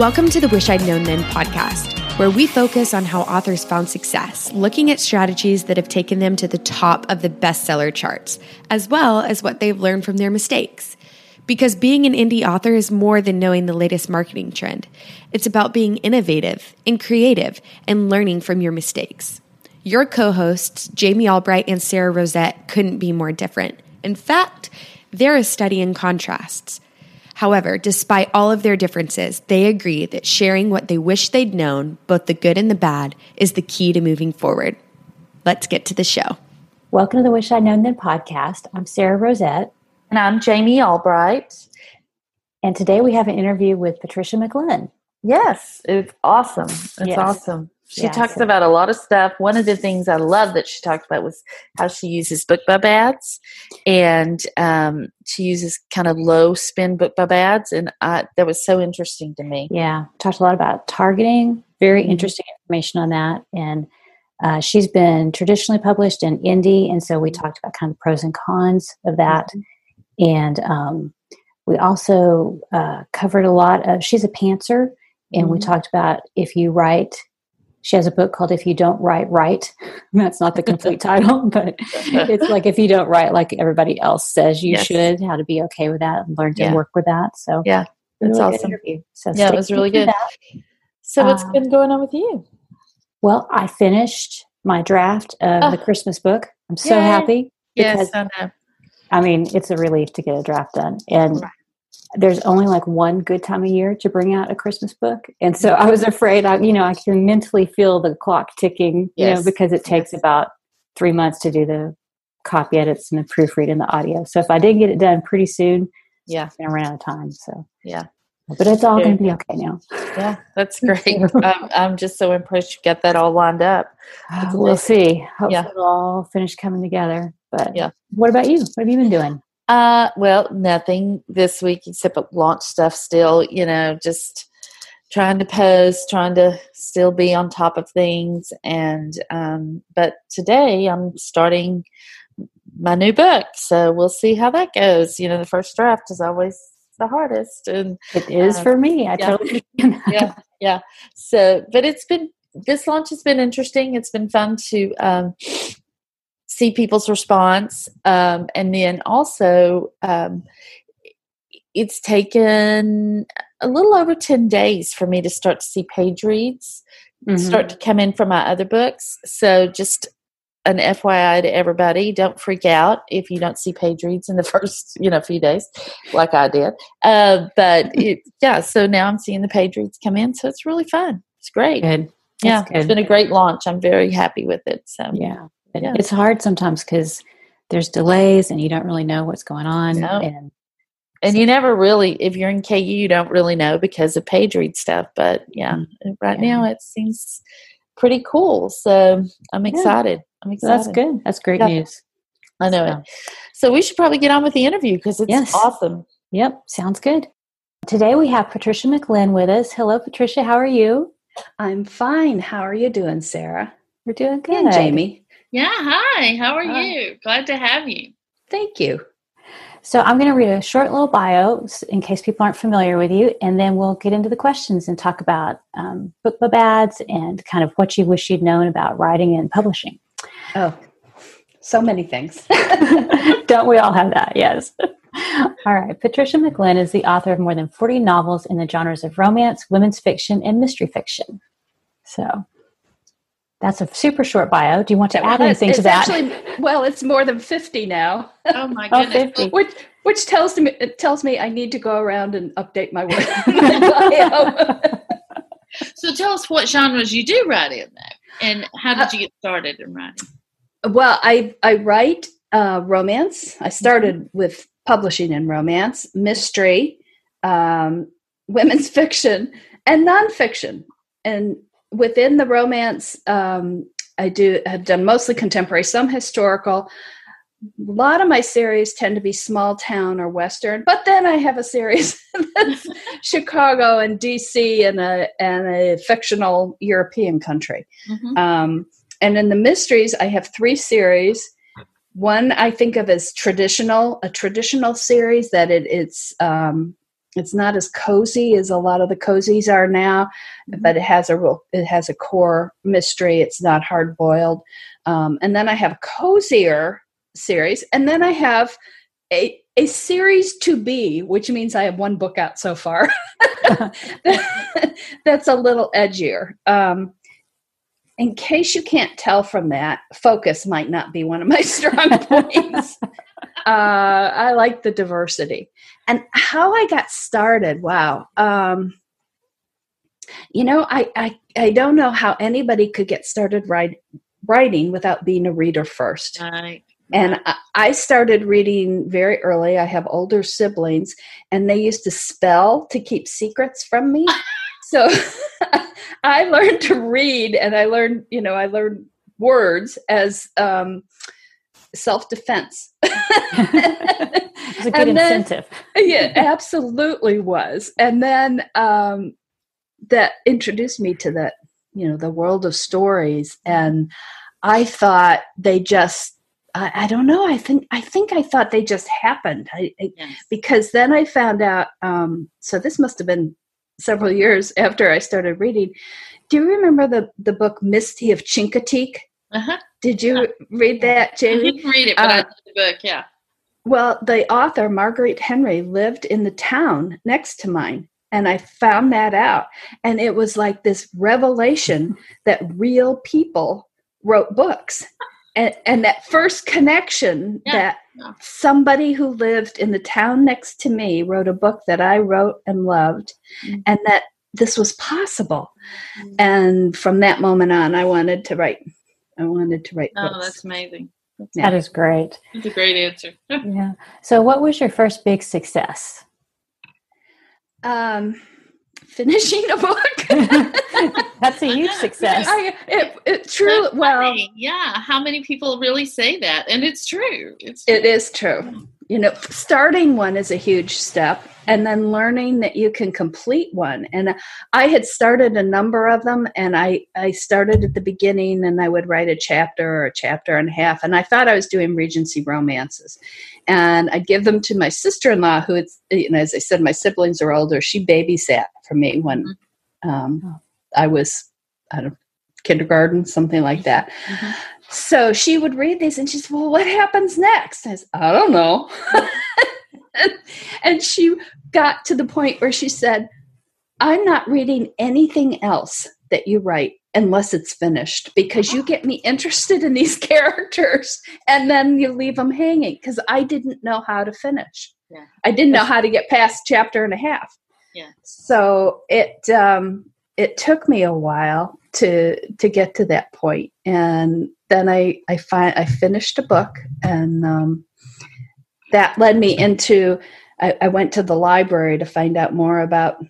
Welcome to the Wish I'd Known Then podcast, where we focus on how authors found success, looking at strategies that have taken them to the top of the bestseller charts, as well as what they've learned from their mistakes. Because being an indie author is more than knowing the latest marketing trend. It's about being innovative and creative and learning from your mistakes. Your co hosts, Jamie Albright and Sara Rosett, couldn't be more different. In fact, they're a study in contrasts. However, despite all of their differences, they agree that sharing what they wish they'd known, both the good and the bad, is the key to moving forward. Let's get to the show. Welcome to the Wish I'd Known Then podcast. I'm Sara Rosett. And I'm Jamie Albright. And today we have an interview with Patricia McLinn. Yes, it's awesome. It's yes. awesome. She yeah, talks so. about a lot of stuff. One of the things I love that she talked about was how she uses BookBub ads, and um, she uses kind of low spin BookBub ads, and I, that was so interesting to me. Yeah, talked a lot about targeting. Very mm-hmm. interesting information on that, and uh, she's been traditionally published in indie, and so we talked about kind of pros and cons of that, mm-hmm. and um, we also uh, covered a lot of. She's a pantser, and mm-hmm. we talked about if you write she has a book called If You Don't Write write That's not the complete title, but it's like if you don't write like everybody else says you yes. should, how to be okay with that and learn to yeah. work with that. So yeah, that's really awesome. So yeah, it was really good. So what's uh, been going on with you? Well, I finished my draft of oh. the Christmas book. I'm so Yay. happy. Yes, I know. I mean, it's a relief to get a draft done. And right there's only like one good time of year to bring out a Christmas book. And so I was afraid I, you know, I can mentally feel the clock ticking, yes. you know, because it takes about three months to do the copy edits and the proofread and the audio. So if I did get it done pretty soon, yeah, it's gonna run out of time. So yeah. But it's all going to be okay now. Yeah, that's great. I'm, I'm just so impressed you get that all lined up. Uh, we'll see. Hopefully yeah. it'll all finish coming together. But yeah. what about you? What have you been doing? Uh, well, nothing this week except launch stuff still, you know, just trying to post, trying to still be on top of things. And, um, but today I'm starting my new book. So we'll see how that goes. You know, the first draft is always the hardest. And it is uh, for me. I yeah, totally Yeah. Yeah. So, but it's been, this launch has been interesting. It's been fun to, um, see people's response. Um, and then also, um, it's taken a little over 10 days for me to start to see page reads mm-hmm. start to come in from my other books. So just an FYI to everybody, don't freak out if you don't see page reads in the first, you know, few days, like I did. Uh, but it, yeah, so now I'm seeing the page reads come in, so it's really fun. It's great. Good. yeah, it's been a great launch. I'm very happy with it. So yeah, yeah. It's hard sometimes because there's delays and you don't really know what's going on. No. And, and you never really, if you're in KU, you don't really know because of page read stuff. But yeah, mm-hmm. right yeah. now it seems pretty cool. So I'm excited. Yeah. I'm excited. That's good. That's great yeah. news. I know so. it. So we should probably get on with the interview because it's yes. awesome. Yep, sounds good. Today we have Patricia McLinn with us. Hello, Patricia. How are you? I'm fine. How are you doing, Sarah? We're doing good. And Jamie. Yeah, hi. How are hi. you? Glad to have you. Thank you. So, I'm going to read a short little bio in case people aren't familiar with you, and then we'll get into the questions and talk about um, BookBub ads and kind of what you wish you'd known about writing and publishing. Oh, so many things. Don't we all have that? Yes. All right. Patricia McLinn is the author of more than 40 novels in the genres of romance, women's fiction, and mystery fiction. So, that's a super short bio. Do you want to add anything to that? Actually, well, it's more than fifty now. Oh my oh, goodness! Oh, which which tells me it tells me I need to go around and update my work. so tell us what genres you do write in, though, and how did you get started in writing? Well, I I write uh, romance. I started mm-hmm. with publishing in romance, mystery, um, women's fiction, and nonfiction. And within the romance, um, I do have done mostly contemporary, some historical. A lot of my series tend to be small town or western, but then I have a series that's Chicago and DC and a and a fictional European country. Mm-hmm. Um, and in the mysteries, I have three series. One I think of as traditional, a traditional series that it, it's um, it's not as cozy as a lot of the cozies are now, Mm-hmm. but it has a real it has a core mystery. It's not hard boiled. Um, and then I have cozier series, and then I have a a series to be, which means I have one book out so far. That's a little edgier. Um, in case you can't tell from that, focus might not be one of my strong points. Uh, I like the diversity. And how I got started, wow. Um, you know, I, I, I don't know how anybody could get started write, writing without being a reader first. Right. And I- I started reading very early. I have older siblings, and they used to spell to keep secrets from me. so I learned to read, and I learned, you know, I learned words as um, self defense. it's a good And then- incentive. yeah, absolutely was. And then um, that introduced me to that, you know, the world of stories. And I thought they just, I, I don't know. I think I think I thought they just happened. I, I, Yes. because then I found out. Um, so this must have been several years after I started reading. Do you remember the the book Misty of Chincoteague? Uh-huh. Did you read that, Jamie? I didn't read it, but I Uh, read the book. Yeah. Well, the author, Marguerite Henry, lived in the town next to mine. And I found that out. And it was like this revelation that real people wrote books. And, and that first connection Yeah, that yeah. somebody who lived in the town next to me wrote a book that I wrote and loved, Mhm. and that this was possible. Mhm. And from that moment on, I wanted to write. I wanted to write Oh, books. that's amazing. Yeah. That is great. That's a great answer. Yeah. So, what was your first big success? Um, finishing a book. That's a huge success. I, it, it true. Well, yeah. How many people really say that? And it's true. It's it is true. You know, starting one is a huge step, and then learning that you can complete one. And I had started a number of them, and I I started at the beginning, and I would write a chapter or a chapter and a half, and I thought I was doing Regency romances, and I'd give them to my sister in law, who it's you know, as I said, my siblings are older. She babysat for me when um, Oh. I was out of kindergarten, something like that. Mhm. So she would read these and she said, Well, what happens next? I said, I don't know. and, and she got to the point where she said, I'm not reading anything else that you write unless it's finished because you get me interested in these characters and then you leave them hanging because I didn't know how to finish. Yeah. I didn't know how to get past chapter and a half. Yeah. So it um, it took me a while to to get to that point, and then I I find I finished a book, and um, that led me into. I, I went to the library to find out more about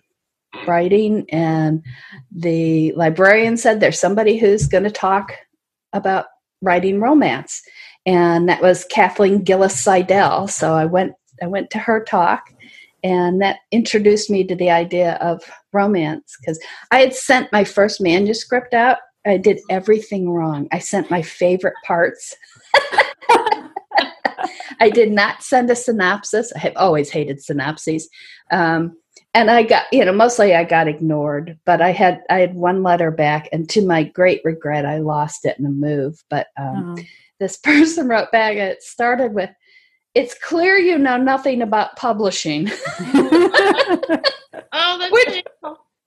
writing, and the librarian said there's somebody who's going to talk about writing romance, and that was Kathleen Gilles Seidel. So I went I went to her talk, and that introduced me to the idea of romance because I had sent my first manuscript out. I did everything wrong. I sent my favorite parts. I did not send a synopsis. I have always hated synopses. Um, and I got, you know, mostly I got ignored, but I had I had one letter back, and to my great regret, I lost it in a move. But um, Oh. this person wrote back, it started with, "It's clear you know nothing about publishing." Oh, that's Which-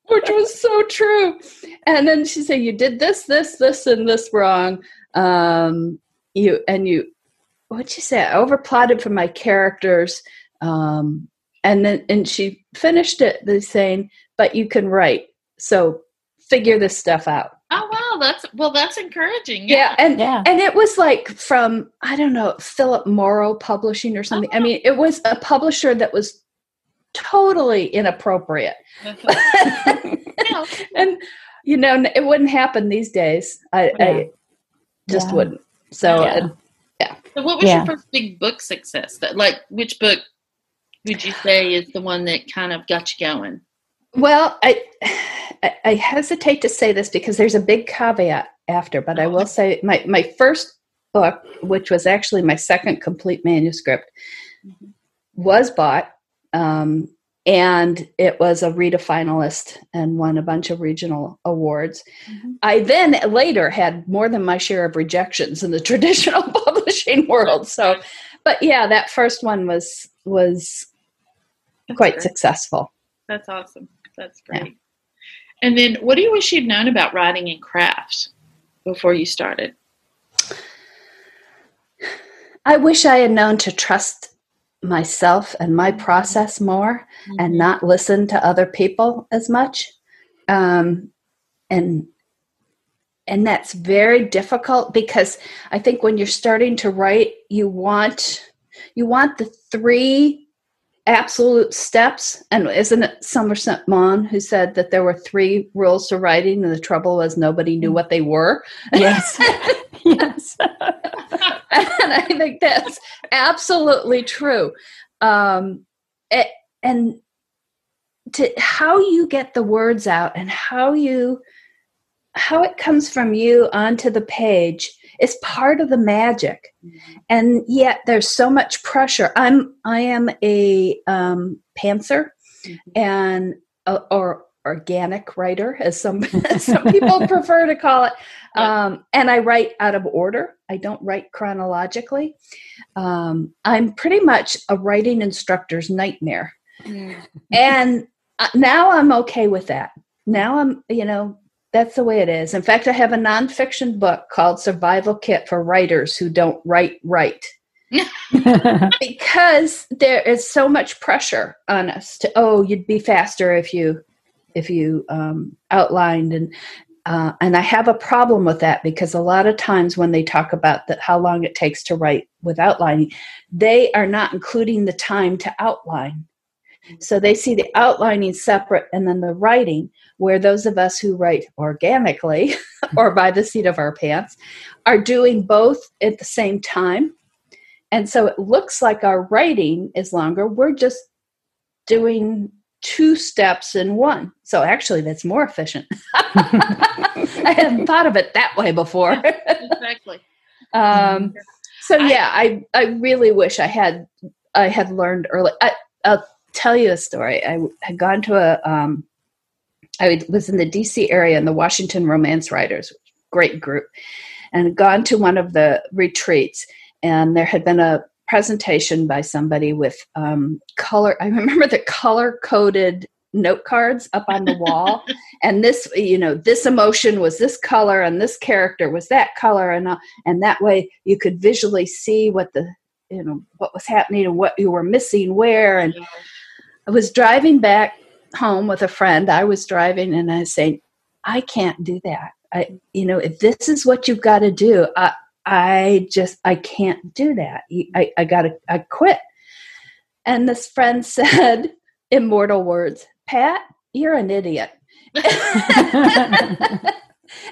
which was so true. And then she said, "You did this, this, this, and this wrong. Um, you and you, what'd she say? I overplotted for my characters." Um, and then and she finished it by saying, "But you can write, so figure this stuff out." Oh that's well, that's encouraging. Yeah, and Yeah. and it was like from I don't know Philip Morrow Publishing or something. I oh. mean, it was a publisher that was totally inappropriate. Uh-huh. Yeah. and you know it wouldn't happen these days i, I just Yeah. wouldn't so Yeah. and- So what was Yeah. your first big book success? That like which book would you say is the one that kind of got you going? well I, I i hesitate to say this because there's a big caveat after but i will say my my first book which was actually my second complete manuscript was bought um and it was a Rita finalist and won a bunch of regional awards. Mm-hmm. I then later had more than my share of rejections in the traditional publishing world. So, but yeah, that first one was was That's quite great. successful. That's awesome. That's great. Yeah. And then, what do you wish you'd known about writing and craft before you started? I wish I had known to trust myself and my process more mm-hmm. and not listen to other people as much um, and and that's very difficult because i think when you're starting to write you want you want the three absolute steps. And isn't it somerset maugham who said that there were three rules to writing and the trouble was nobody knew what they were? Yes. Yes. And I think that's absolutely true. Um, it, and to how you get the words out and how you how it comes from you onto the page is part of the magic mm-hmm. and yet there's so much pressure i'm i am a um, pantser mm-hmm. and uh, or organic writer, as some some people prefer to call it. Um, and I write out of order. I don't write chronologically. Um, I'm pretty much a writing instructor's nightmare, mm. and uh, now I'm okay with that. Now I'm, you know, that's the way it is. In fact, I have a nonfiction book called Survival Kit for Writers Who Don't Write Right. because there is so much pressure on us to oh you'd be faster if you if you um, outlined and uh, and I have a problem with that because a lot of times when they talk about that how long it takes to write with outlining, they are not including the time to outline. So they see the outlining separate and then the writing, where those of us who write organically or by the seat of our pants are doing both at the same time. And so it looks like our writing is longer. We're just doing two steps in one. So actually, that's more efficient. I hadn't thought of it that way before. exactly. Um, so yeah, I I really wish I had I had learned early. I, will tell you a story. I had gone to a um, I was in the D.C. area in the Washington Romance Writers, great group, and gone to one of the retreats. And there had been a presentation by somebody with um, color. I remember the color coded note cards up on the wall and this you know this emotion was this color and this character was that color and uh, and that way you could visually see what the you know what was happening and what you were missing where and i was driving back home with a friend i was driving and i was saying i can't do that i you know if this is what you've got to do I, I just I can't do that. I, I gotta I quit. And this friend said immortal words, Pat, you're an idiot. and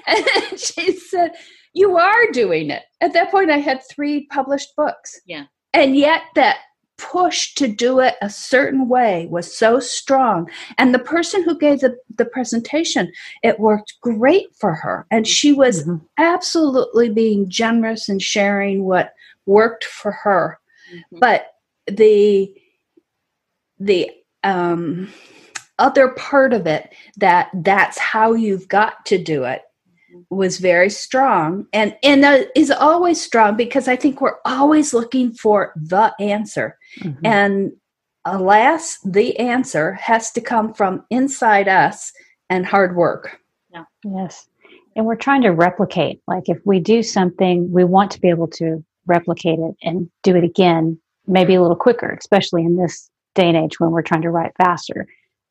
she said, You are doing it. At that point I had three published books. Yeah. And yet that push to do it a certain way was so strong and the person who gave the, the presentation it worked great for her and she was mm-hmm. absolutely being generous and sharing what worked for her mm-hmm. but the the um other part of it that that's how you've got to do it was very strong. And and uh, is always strong because i think we're always looking for the answer. Mm-hmm. and alas the answer has to come from inside us and hard work. Yeah. yes. And we're trying to replicate. Like if we do something we want to be able to replicate it and do it again maybe a little quicker especially in this day and age when we're trying to write faster.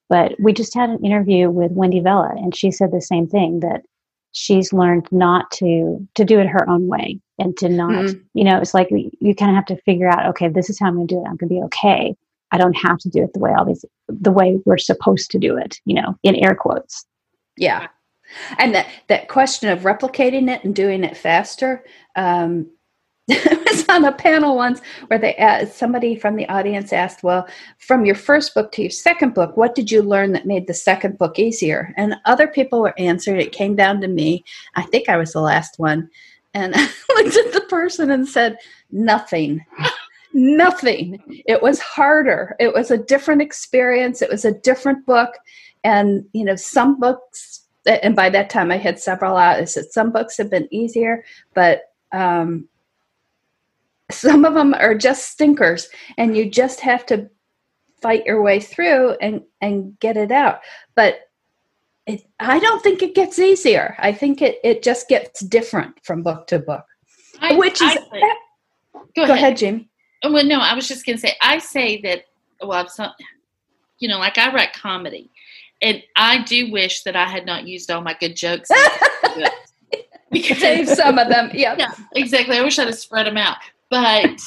But we just had an interview with wendy vella and she said the same thing that she's learned not to to do it her own way and to not mm-hmm. you know it's like you kind of have to figure out okay this is how i'm going to do it. I'm going to be okay. I don't have to do it the way all these the way we're supposed to do it you know in air quotes. Yeah. And that that question of replicating it and doing it faster um, I was on a panel once where they somebody from the audience asked, "Well, from your first book to your second book, what did you learn that made the second book easier?" And other people were answering. It came down to me. I think I was the last one, and I looked at the person and said, "Nothing." nothing. It was harder. It was a different experience. It was a different book. And, you know, some books, and by that time I had several out, I said some books have been easier, but um, some of them are just stinkers. And you just have to fight your way through and, and get it out. But it, I don't think it gets easier. I think it, it just gets different from book to book. I, which is. I, go, go ahead, ahead Jamie. Oh, well, no, I was just going to say, I say that, well, I've some, you know, like I write comedy, and I do wish that I had not used all my good jokes. because save some of them. Yeah, exactly. I wish I'd have spread them out, but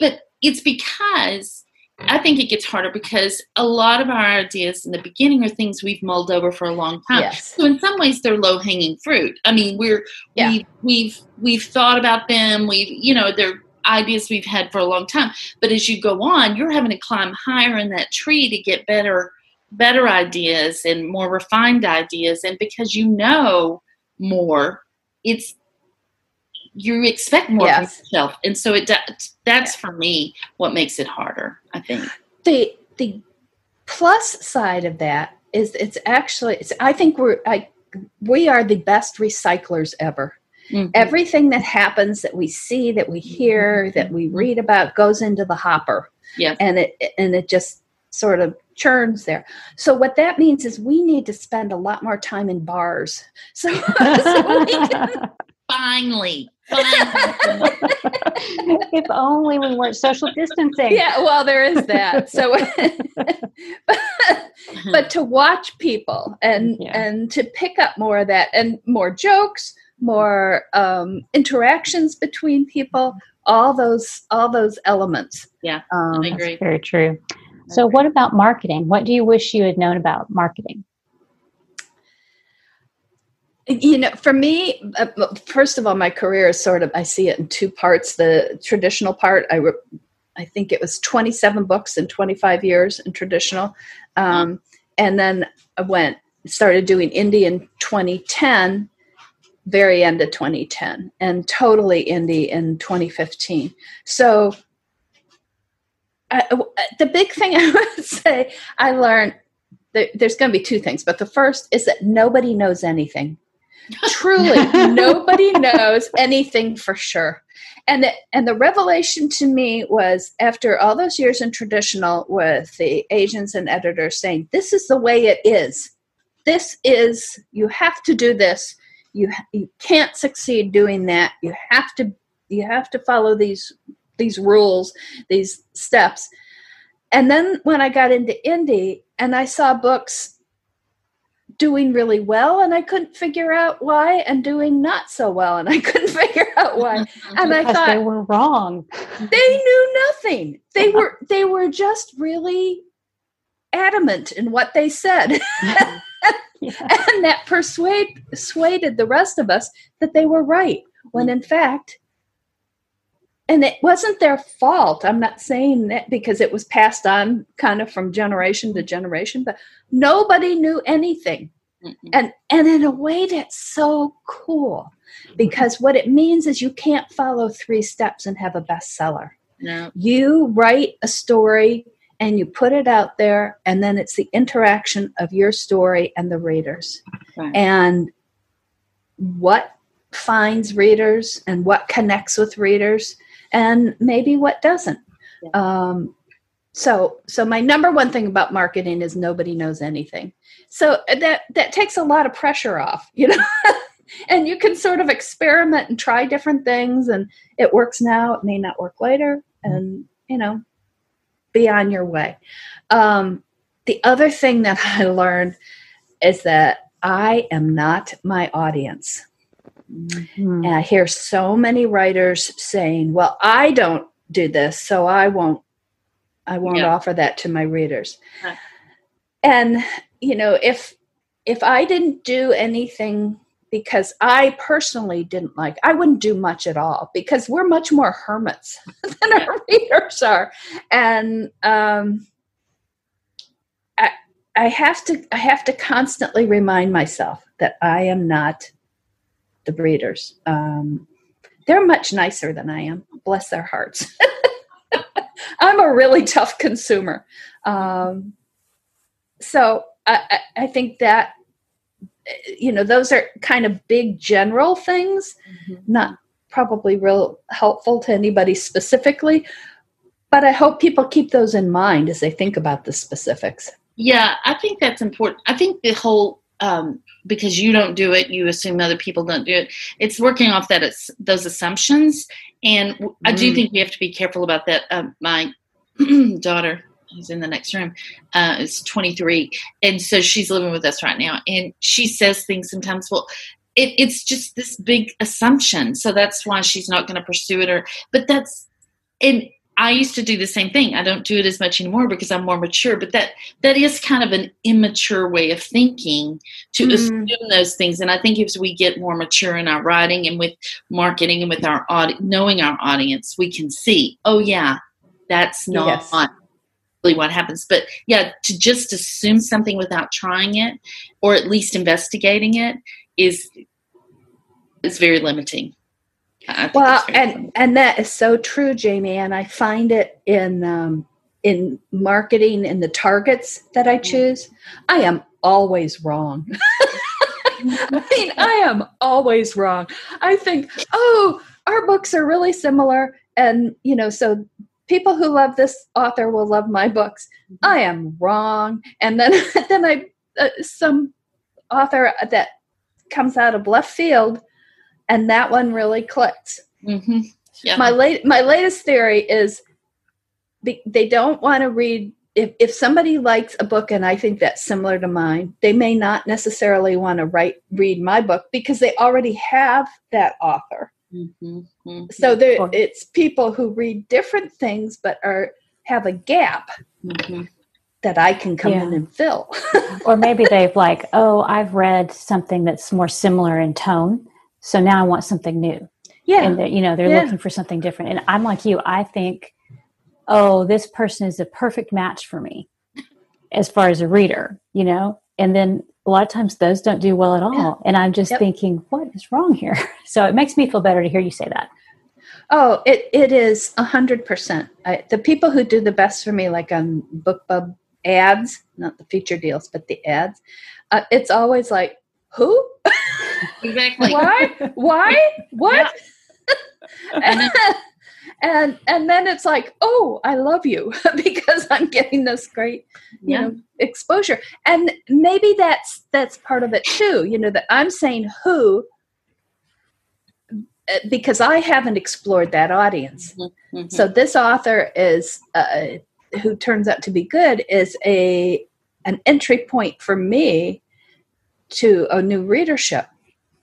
but it's because I think it gets harder because a lot of our ideas in the beginning are things we've mulled over for a long time. Yes. So in some ways they're low hanging fruit. I mean, we're yeah. we've we've we've thought about them. We've you know they're ideas we've had for a long time. But as you go on, you're having to climb higher in that tree to get better better ideas and more refined ideas. And because you know more, it's you expect more yes. from yourself, and so it that's for me what makes it harder. I think the the plus side of that is it's actually it's, I think we're I we are the best recyclers ever Mm-hmm. Everything that happens that we see, that we hear, that we mm-hmm. read about goes into the hopper. Yeah. And it and it just sort of churns there. So what that means is we need to spend a lot more time in bars. So, so can... finally. If only we weren't social distancing. Yeah, well, there is that. So, but, but, to watch people and yeah. and to pick up more of that and more jokes, more um, interactions between people all those all those elements yeah um, i agree very true so what about marketing what do you wish you had known about marketing you know for me uh, first of all my career is sort of i see it in two parts the traditional part i re- i think it was 27 books in 25 years in traditional um, and then i went started doing indie in 2010 very end of 2010 and totally indie in 2015. So I, the big thing I would say I learned there's going to be two things, but the first is that nobody knows anything. Truly, nobody knows anything for sure. And the, and the revelation to me was after all those years in traditional with the agents and editors saying, "This is the way it is. This is you have to do this you you can't succeed doing that you have to you have to follow these these rules these steps and then when i got into indie and i saw books doing really well and i couldn't figure out why and doing not so well and i couldn't figure out why. And i thought they were wrong. They knew nothing. They were they were just really adamant in what they said. And that persuade, persuaded the rest of us that they were right, when mm. in fact, and it wasn't their fault. I'm not saying that because it was passed on kind of from generation to generation, but nobody knew anything. Mm-hmm. And and in a way that's so cool because what it means is you can't follow three steps and have a bestseller. No. You write a story and you put it out there and then it's the interaction of your story and the readers right. and what finds readers and what connects with readers and maybe what doesn't yeah. um, so so my number one thing about marketing is nobody knows anything so that that takes a lot of pressure off you know and you can sort of experiment and try different things and it works now it may not work later and you know be on your way. Um, the other thing that I learned is that I am not my audience. Mm-hmm. And I hear so many writers saying, "Well, I don't do this, so I won't I won't yeah. offer that to my readers." Huh. And you know, if if I didn't do anything because I personally didn't like. I wouldn't do much at all because we're much more hermits than our readers are, and um, I, I have to I have to constantly remind myself that I am not the breeders. Um, they're much nicer than I am. Bless their hearts. I'm a really tough consumer. Um, so I, I, think that you know those are kind of big general things, mm-hmm. not probably real helpful to anybody specifically. But I hope people keep those in mind as they think about the specifics. Yeah, I think that's important. I think the whole um, because you don't do it, you assume other people don't do it. It's working off that it's those assumptions, and mm. I do mm. think we have to be careful about that. Uh, my daughter, who's in the next room, uh, is 23, and so she's living with us right now, and she says things sometimes. Well, it, it's just this big assumption, so that's why she's not going to pursue it. Or, but that's and I used to do the same thing. I don't do it as much anymore because I'm more mature, but that that is kind of an immature way of thinking to mm. assume those things. And I think as we get more mature in our writing and with marketing and with our audi- knowing our audience, we can see, oh yeah, that's not yes. really what happens. But yeah, to just assume something without trying it or at least investigating it is is very limiting well and and that is so true jamie and i find it in um, in marketing in the targets that i choose i am always wrong. I mean i am always wrong. I think oh our books are really similar and you know so people who love this author will love my books. I am wrong and then then i uh, some author that comes out of left field and that one really clicked. Mm-hmm. Yeah. My late my latest theory is they don't want to read if, if somebody likes a book and I think that's similar to mine, they may not necessarily want to write read my book because they already have that author. Mm-hmm. Mm-hmm. So there, it's people who read different things but are have a gap mm-hmm. that I can come yeah. in and fill. or maybe they've like, oh, I've read something that's more similar in tone, so now I want something new. Yeah. And you know, they're yeah. looking for something different. And I'm like you, I think, oh, this person is a perfect match for me as far as a reader, you know? And then a lot of times those don't do well at all. Yeah. And I'm just yep. thinking, what is wrong here? So it makes me feel better to hear you say that. Oh, it, it is a hundred percent. The people who do the best for me, like on BookBub ads, not the feature deals, but the ads, uh, it's always like, who? Exactly. Why? Why? What? and, and and then it's like, oh, I love you because I'm getting this great, you yeah. know, exposure. And maybe that's that's part of it too. You know, that I'm saying who uh, because I haven't explored that audience. Mm-hmm. mm-hmm. So this author is uh, who turns out to be good is a an entry point for me to a new readership.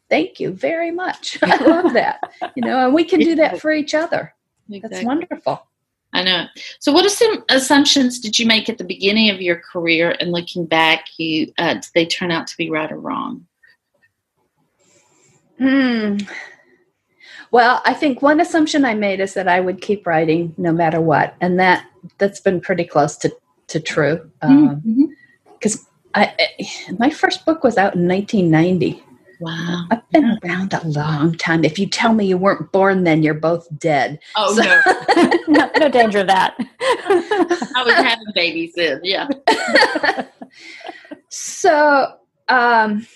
Thank you very much. I love that. You know, and we can do that for each other. Exactly. That's wonderful. I know. So, what are some assumptions did you make at the beginning of your career, and looking back, you uh, did they turn out to be right or wrong? Hmm. Well, I think one assumption I made is that I would keep writing no matter what, and that that's been pretty close to to true. Because um, mm-hmm. my first book was out in 1990. Wow. I've been around a long time. If you tell me you weren't born then, you're both dead. Oh, so. no. no. no. danger of that. I was having babies then, yeah. so um,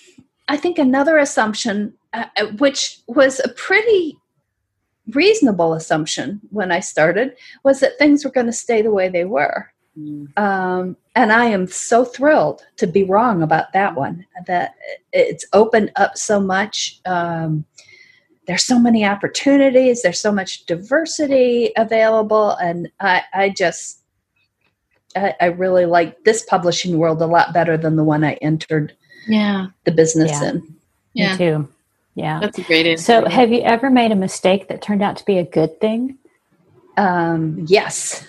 I think another assumption, uh, uh, which was a pretty reasonable assumption when I started, was that things were going to stay the way they were. Mm. Um, and I am so thrilled to be wrong about that one. That it's opened up so much. Um, there's so many opportunities. There's so much diversity available, and I, I just, I, I, really like this publishing world a lot better than the one I entered. Yeah, the business yeah. in. Yeah. Me too. Yeah, that's a great answer. So, have you ever made a mistake that turned out to be a good thing? Um, yes.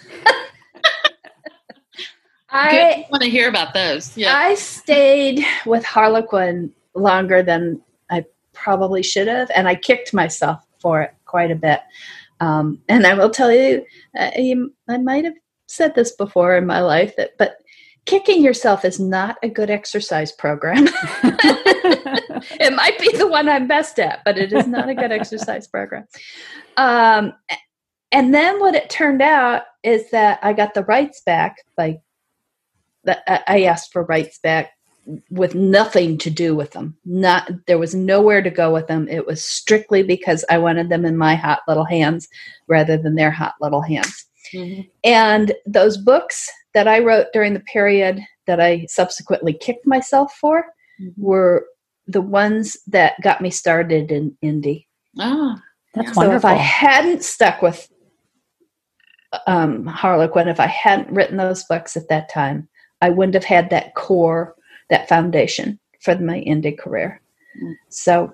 I want to hear about those. Yeah. I stayed with Harlequin longer than I probably should have, and I kicked myself for it quite a bit. Um, and I will tell you, you, I might have said this before in my life that, but kicking yourself is not a good exercise program. it might be the one I'm best at, but it is not a good exercise program. Um, and then what it turned out is that I got the rights back by I asked for rights back with nothing to do with them. Not there was nowhere to go with them. It was strictly because I wanted them in my hot little hands rather than their hot little hands. Mm-hmm. And those books that I wrote during the period that I subsequently kicked myself for mm-hmm. were the ones that got me started in indie. Ah, that's so wonderful. if I hadn't stuck with um, Harlequin, if I hadn't written those books at that time, I wouldn't have had that core, that foundation for my indie career. Mm. So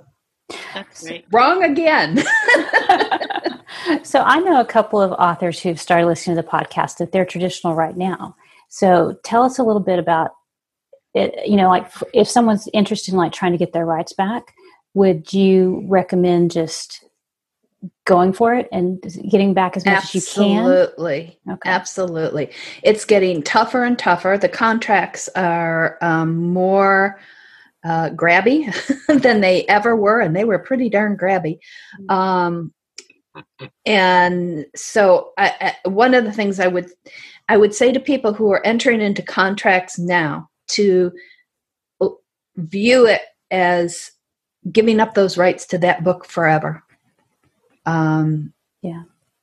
that's great. Wrong again. so I know a couple of authors who've started listening to the podcast that they're traditional right now. So tell us a little bit about it. You know, like if someone's interested in like trying to get their rights back, would you recommend just going for it and getting back as much absolutely. as you can? Absolutely. Okay. Absolutely. It's getting tougher and tougher. The contracts are um, more uh, grabby than they ever were, and they were pretty darn grabby. Mm-hmm. Um, and so, I, I, one of the things I would I would say to people who are entering into contracts now to view it as giving up those rights to that book forever. Um, yeah,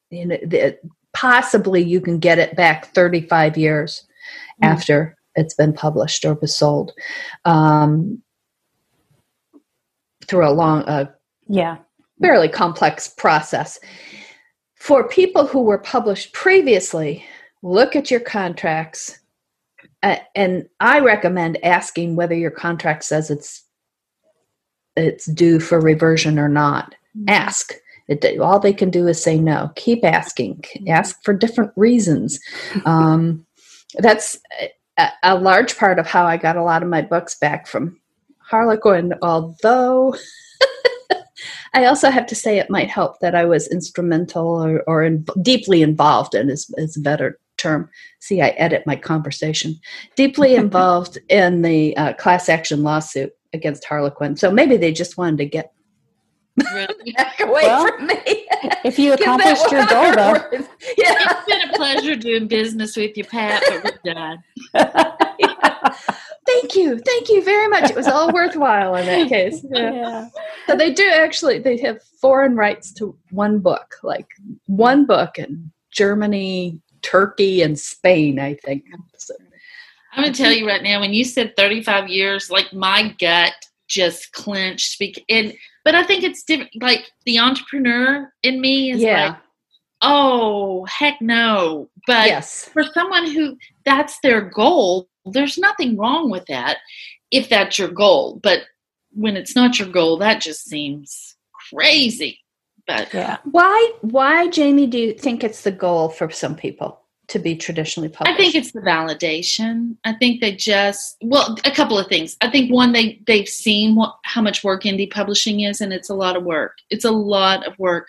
you know, the, possibly you can get it back 35 years mm. after it's been published or was sold um, through a long, uh, yeah, fairly complex process. For people who were published previously, look at your contracts. Uh, and I recommend asking whether your contract says it's it's due for reversion or not. Mm-hmm. Ask. It, all they can do is say no. Keep asking. Ask for different reasons. Um, that's a, a, large part of how I got a lot of my books back from Harlequin, although I also have to say it might help that I was instrumental or, or in, deeply involved in is, is a better term. See, I edit my conversation. Deeply involved in the uh, class action lawsuit against Harlequin. So maybe they just wanted to get back away well, from me. if you accomplished your goal, though. Yeah. It's been a pleasure doing business with you, Pat, but we're done. yeah. Thank you. Thank you very much. It was all worthwhile in that case. Yeah. yeah. So they do actually, they have foreign rights to one book, like one book in Germany, Turkey, and Spain, I think. So, I'm going to tell you right now, when you said 35 years, like my gut just clenched. Speak and but I think it's different. Like the entrepreneur in me is yeah. like, oh heck no. But yes. for someone who that's their goal, there's nothing wrong with that if that's your goal. But when it's not your goal, that just seems crazy. But yeah, why why Jamie do you think it's the goal for some people? To be traditionally published? I think it's the validation. I think they just well, a couple of things. I think one they they've seen what, how much work indie publishing is, and it's a lot of work. It's a lot of work,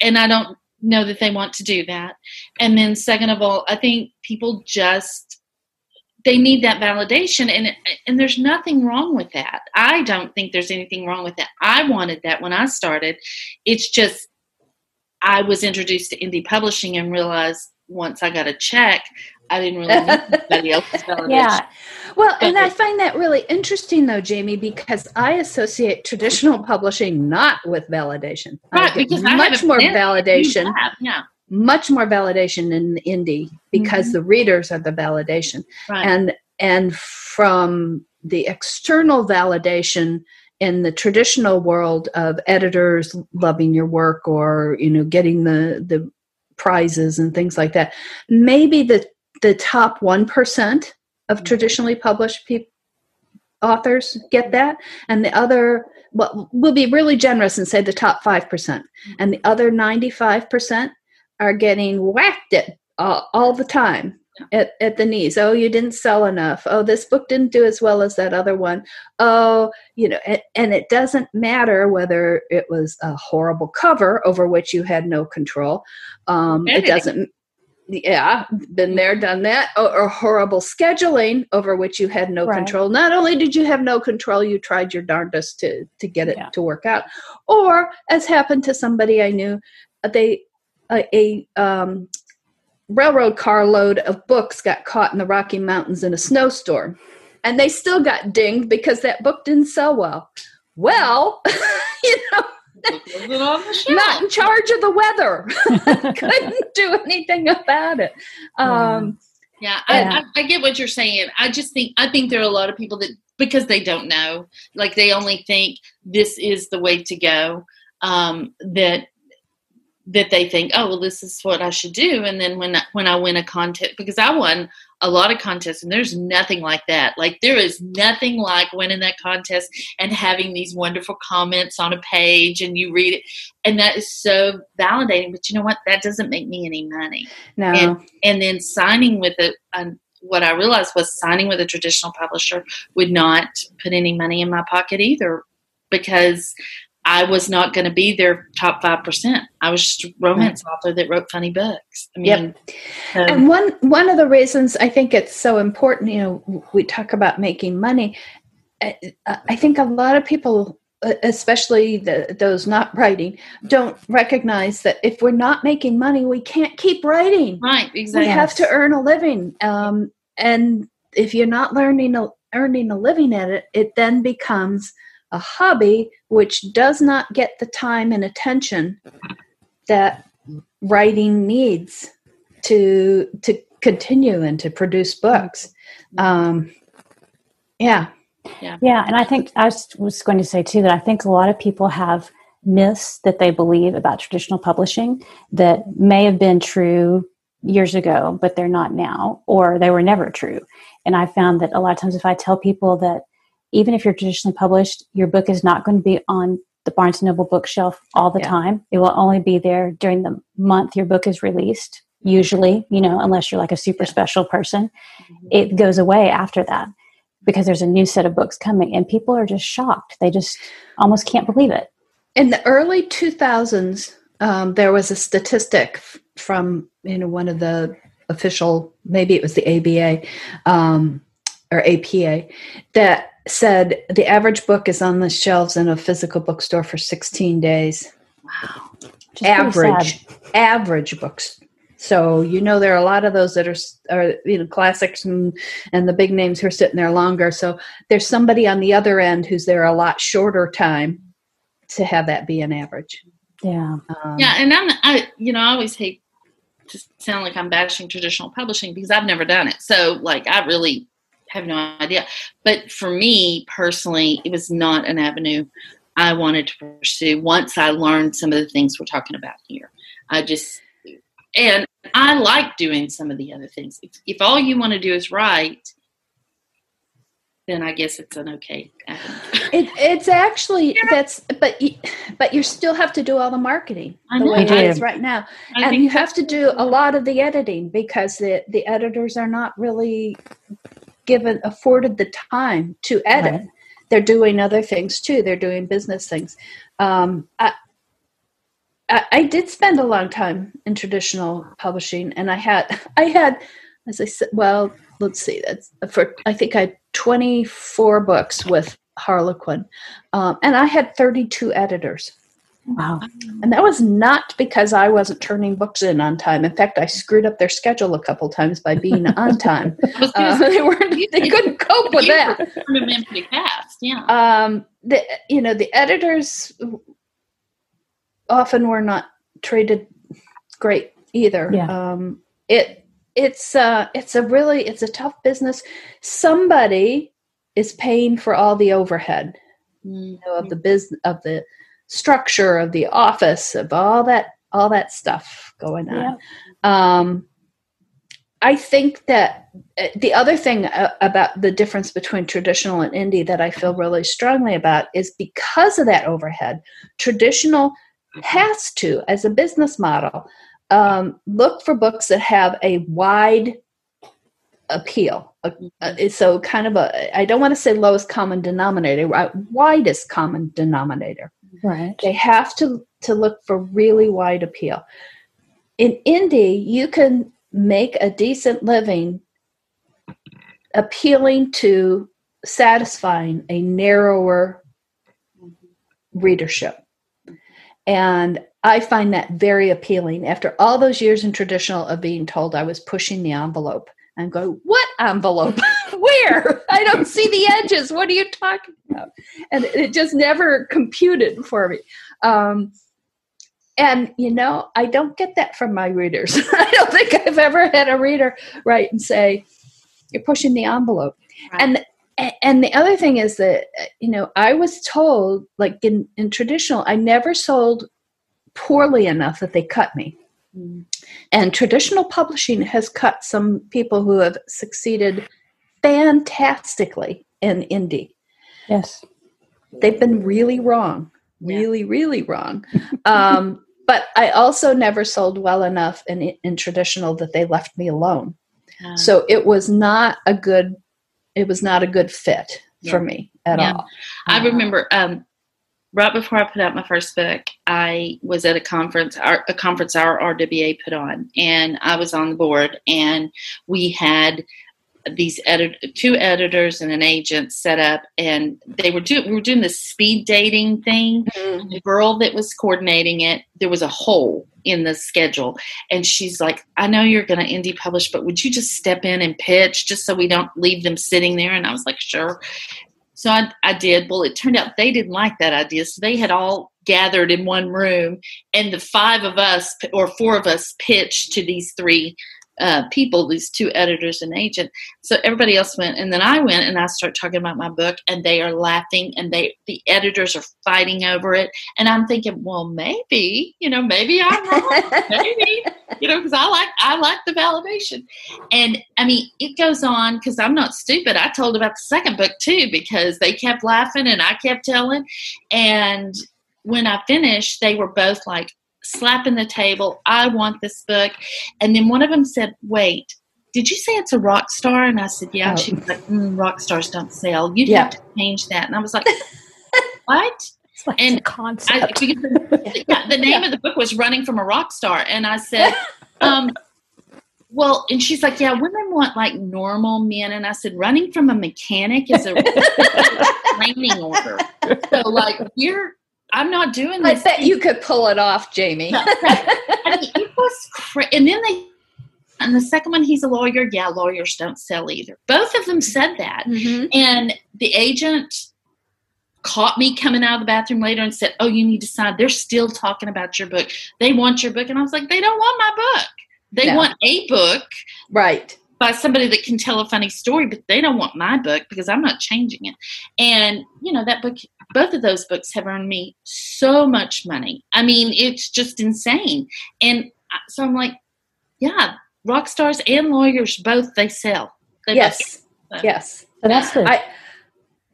and I don't know that they want to do that. And then second of all, I think people just they need that validation and and there's nothing wrong with that. I don't think there's anything wrong with that. I wanted that when I started. It's just I was introduced to indie publishing and realized once I got a check, I didn't really need anybody else's validation. Yeah. Well, and I find that really interesting though, Jamie, because I associate traditional publishing not with validation. Right, because much more validation. yeah. Much more validation in indie because mm-hmm. the readers are the validation. Right. And and from the external validation in the traditional world of editors loving your work or you know getting the the prizes and things like that. Maybe the the top one percent of mm-hmm. traditionally published pe- authors get that, and the other well, we'll be really generous and say the top five percent, mm-hmm. and the other ninety five percent are getting whacked at uh, all the time at, at the knees. Oh, you didn't sell enough. Oh, this book didn't do as well as that other one. Oh, you know, and, and it doesn't matter whether it was a horrible cover over which you had no control. Um, it doesn't. Yeah, been there, done that, or, or, horrible scheduling over which you had no right. control. Not only did you have no control, you tried your darndest to to get it yeah. to work out. Or, as happened to somebody I knew, they a, a um, railroad carload of books got caught in the Rocky Mountains in a snowstorm. And they still got dinged because that book didn't sell well. Well, you know, not in charge of the weather. Couldn't do anything about it. Um, yeah, I, I, I, get what you're saying. I just think I think there are a lot of people that because they don't know, like they only think this is the way to go. Um, that that they think, oh well, this is what I should do. And then when when I win a contest, because I won a lot of contests, and there's nothing like that. Like there is nothing like winning that contest and having these wonderful comments on a page, and you read it, and that is so validating. But you know what? That doesn't make me any money. No. And, and then signing with a, a what I realized was signing with a traditional publisher would not put any money in my pocket either because I was not going to be their top five percent. I was just a romance right. author that wrote funny books. I mean, yep. Um, and one one of the reasons I think it's so important, you know, we talk about making money. I think a lot of people, especially the, those not writing, don't recognize that if we're not making money, we can't keep writing. Right. Exactly. We have to earn a living, um, and if you're not learning a, earning a living at it, it then becomes a hobby which does not get the time and attention that writing needs to to continue and to produce books. Um, yeah. Yeah. Yeah and i think i was, was going to say too that i think a lot of people have myths that they believe about traditional publishing that may have been true years ago but they're not now or they were never true. And i found that a lot of times if i tell people that even if you're traditionally published, your book is not going to be on the Barnes and Noble bookshelf all the yeah. time. It will only be there during the month your book is released, usually, you know, unless you're like a super yeah. special person. Mm-hmm. It goes away after that because there's a new set of books coming and people are just shocked. They just almost can't believe it. In the early 2000s, um, there was a statistic from, you know, one of the official, maybe it was the ABA um, or APA, that said the average book is on the shelves in a physical bookstore for 16 days. Wow. average average books. So you know there are a lot of those that are are you know classics and and the big names who are sitting there longer. So there's somebody on the other end who's there a lot shorter time to have that be an average. Yeah. Um, yeah, and I'm I you know I always hate to sound like I'm bashing traditional publishing because I've never done it. So like I really have no idea. But for me personally, it was not an avenue I wanted to pursue once I learned some of the things we're talking about here. I just, and I like doing some of the other things. If, if all you want to do is write, then I guess it's an okay. It, it's actually that's, but you, but you still have to do all the marketing the way it is right now, I and you have to do a lot of the editing because the the editors are not really given afforded the time to edit. Right. They're doing other things too. They're doing business things. Um, I, I, I did spend a long time in traditional publishing, and I had I had, as I said, well, let's see, that's for I think I had 24 books with Harlequin, um, and I had 32 editors. Wow. And that was not because I wasn't turning books in on time. In fact, I screwed up their schedule a couple times by being on time. uh, they weren't they couldn't cope with that. pretty fast, yeah. Um the you know, the editors often were not treated great either. Yeah. Um it it's uh it's a really it's a tough business. Somebody is paying for all the overhead mm-hmm. you know, of the business of the structure of the office of all that all that stuff going on yeah. um, i think that uh, the other thing uh, about the difference between traditional and indie that i feel really strongly about is because of that overhead traditional has to as a business model um, look for books that have a wide appeal. Uh, uh, so kind of a I don't want to say lowest common denominator, right? widest common denominator. Right. They have to to look for really wide appeal. In indie, you can make a decent living appealing to satisfying a narrower readership. And I find that very appealing. After all those years in traditional of being told I was pushing the envelope and go, what envelope? Where? I don't see the edges. What are you talking about? And it just never computed for me. Um, and you know, I don't get that from my readers. I don't think I've ever had a reader write and say, "You're pushing the envelope." Right. And and the other thing is that you know, I was told, like in, in traditional, I never sold poorly enough that they cut me. And traditional publishing has cut some people who have succeeded fantastically in indie. Yes. They've been really wrong, really, yeah. really wrong. Um, but I also never sold well enough in, in traditional that they left me alone. Uh, so it was not a good, it was not a good fit yeah. for me at yeah. all. I remember um, right before I put out my first book, I was at a conference, a conference our RWA put on, and I was on the board, and we had these edit- two editors and an agent set up and they were doing we were doing this speed dating thing. Mm-hmm. the girl that was coordinating it there was a hole in the schedule and she's like i know you're going to indie publish but would you just step in and pitch just so we don't leave them sitting there? And i was like sure so I, I did. Well, it turned out they didn't like that idea. So they had all gathered in one room, and the five of us or four of us pitched to these three uh, people, these two editors and agent. So everybody else went, and then I went and I start talking about my book, and they are laughing, and they the editors are fighting over it, and I'm thinking, well, maybe you know, maybe I'm wrong, maybe you know, because I like I like the validation, and I mean, it goes on because I'm not stupid. I told about the second book too because they kept laughing and I kept telling, and when I finished, they were both like, slapping the table. I want this book. And then one of them said, Wait, did you say it's a rock star? And I said, Yeah. Oh. she was like, mm, Rock stars don't sell. You'd yeah. have to change that. And I was like, What? Like and concept. I, the, yeah, the name yeah. of the book was Running from a Rock Star. And I said, um, well, and she's like, yeah, women want like normal men. And I said, running from a mechanic is a training order. So, like, you're I'm not doing this. I bet you could pull it off, Jamie. No, I mean, it was crazy. And then they, and the second one, he's a lawyer. Yeah, lawyers don't sell either. Both of them said that. Mm-hmm. And the agent caught me coming out of the bathroom later and said, Oh, you need to sign. They're still talking about your book. They want your book. And I was like, They don't want my book. They no. want a book. Right. By somebody that can tell a funny story, but they don't want my book because I'm not changing it. And, you know, that book both of those books have earned me so much money. I mean, it's just insane. And uh, so I'm like, yeah, rock stars and lawyers both they sell. They yes, both, yes. So that's the. I,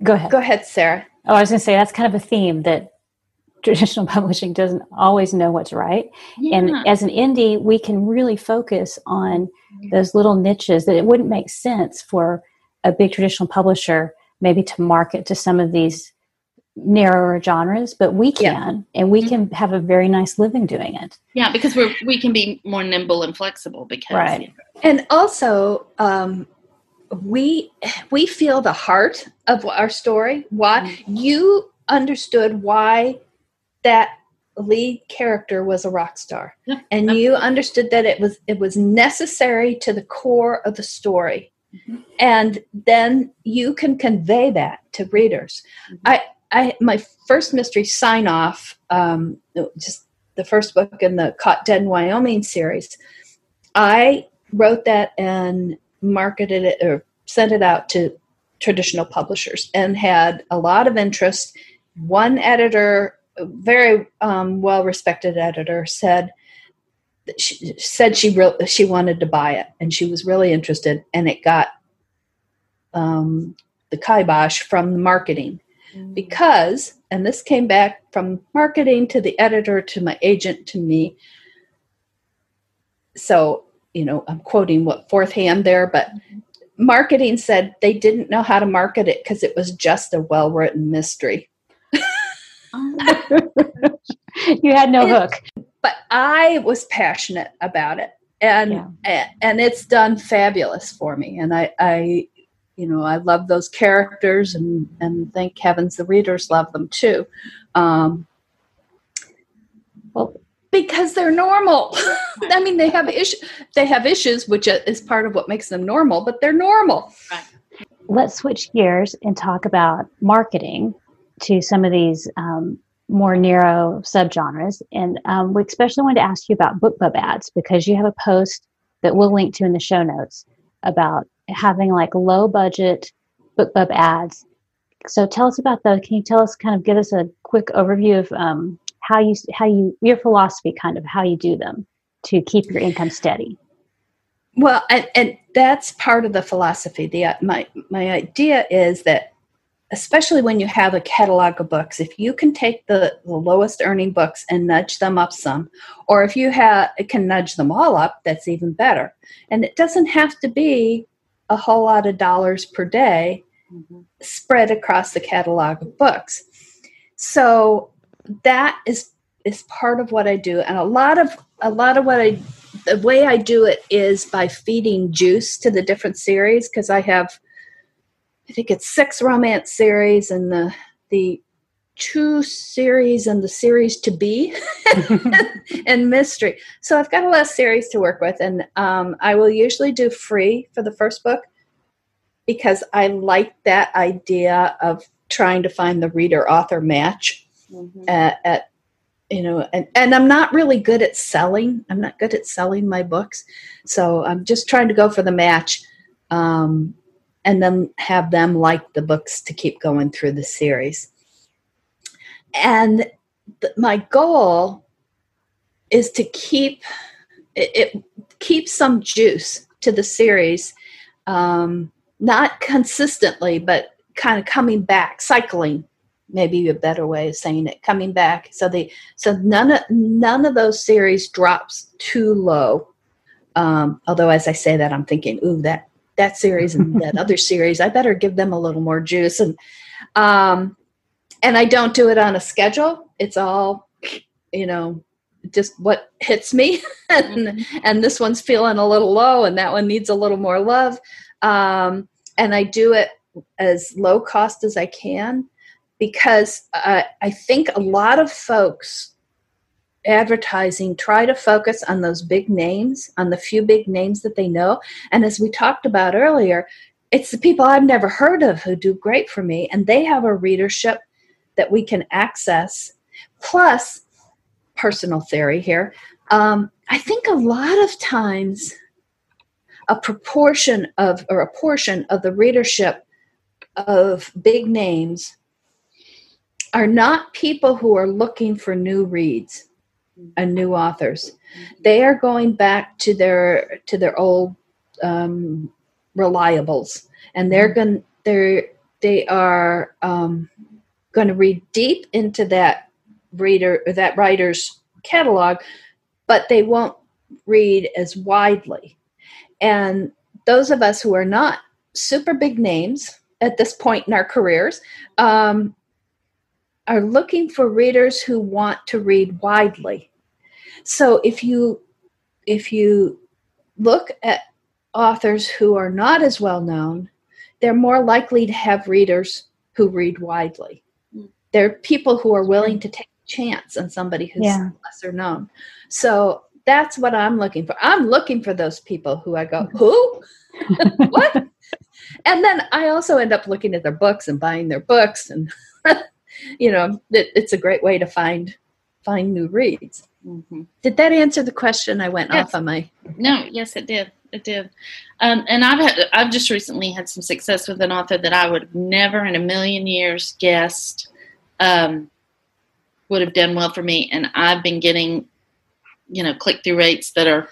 go ahead. Go ahead, Sara. Oh, I was going to say that's kind of a theme that traditional publishing doesn't always know what's right. Yeah. And as an indie, we can really focus on mm-hmm. those little niches that it wouldn't make sense for a big traditional publisher maybe to market to some of these narrower genres, but we can, yeah. and we mm-hmm. can have a very nice living doing it. Yeah, because we're we can be more nimble and flexible. Because right, you know. and also um, we we feel the heart of our story. Why mm-hmm. you understood why that lead character was a rock star, yeah. and you understood that it was it was necessary to the core of the story. Mm-hmm. And then you can convey that to readers. Mm-hmm. I, I my first mystery sign off, um, just the first book in the Caught Dead in Wyoming series. I wrote that and marketed it or sent it out to traditional publishers and had a lot of interest. One editor, very um, well respected editor, said she said she re- she wanted to buy it and she was really interested, and it got um, the kibosh from the marketing. Because, and this came back from marketing to the editor to my agent to me. So, you know, I'm quoting what fourth hand there, but marketing said they didn't know how to market it because it was just a well written mystery. Oh you had no hook. But I was passionate about it. And yeah. and it's done fabulous for me. And I, I you know i love those characters and and thank heavens the readers love them too um, well because they're normal. I mean, they have issues. They have issues, which is part of what makes them normal, but they're normal. Right. Let's switch gears and talk about marketing to some of these um, more narrow subgenres. And um, we especially wanted to ask you about BookBub ads because you have a post that we'll link to in the show notes about having like low budget BookBub ads. So tell us about those. Can you tell us, kind of, give us a quick overview of um, how you how you your philosophy, kind of how you do them to keep your income steady? Well, and, and that's part of the philosophy. The my my idea is that especially when you have a catalog of books, if you can take the, the lowest earning books and nudge them up some, or if you can nudge them all up, that's even better. And it doesn't have to be a whole lot of dollars per day mm-hmm. spread across the catalog of books. So that is is part of what I do, and a lot of a lot of what I the way I do it is by feeding juice to the different series because I have I think it's six romance series and the the two series and the series to be and mystery. So I've got a lot of series to work with, and um, I will usually do free for the first book because I like that idea of trying to find the reader author match mm-hmm. at, at you know and, and i'm not really good at selling i'm not good at selling my books so i'm just trying to go for the match um, and then have them like the books to keep going through the series and th- my goal is to keep it, it keep some juice to the series um, not consistently but kind of coming back cycling maybe a better way of saying it coming back. So the so none of none of those series drops too low. Um, although as i say that i'm thinking ooh that that series and that other series i better give them a little more juice. And um, and I don't do it on a schedule. It's all, you know, just what hits me. and, mm-hmm. and this one's feeling a little low, and that one needs a little more love. Um, and I do it as low cost as I can because uh, I think a lot of folks advertising try to focus on those big names, on the few big names that they know. And as we talked about earlier, it's the people I've never heard of who do great for me, and they have a readership that we can access. Plus, personal theory here, um, I think a lot of times a proportion of, or a portion of the readership of big names are not people who are looking for new reads and new authors. They are going back to their to their old um, reliables, and they're going they're they are um, going to read deep into that reader or that writer's catalog, but they won't read as widely. And those of us who are not super big names at this point in our careers um, are looking for readers who want to read widely. So if you if you look at authors who are not as well known, they're more likely to have readers who read widely they're people who are willing to take a chance on somebody who's yeah. lesser known. So that's what I'm looking for. I'm looking for those people who I go, who? what? And then I also end up looking at their books and buying their books, and you know, it, it's a great way to find find new reads. Mm-hmm. Did that answer the question? I went yes. off on my. No, yes, it did. It did. Um, and I've had, I've just recently had some success with an author that I would have never in a million years guessed um, would have done well for me. And I've been getting, you know, click through rates that are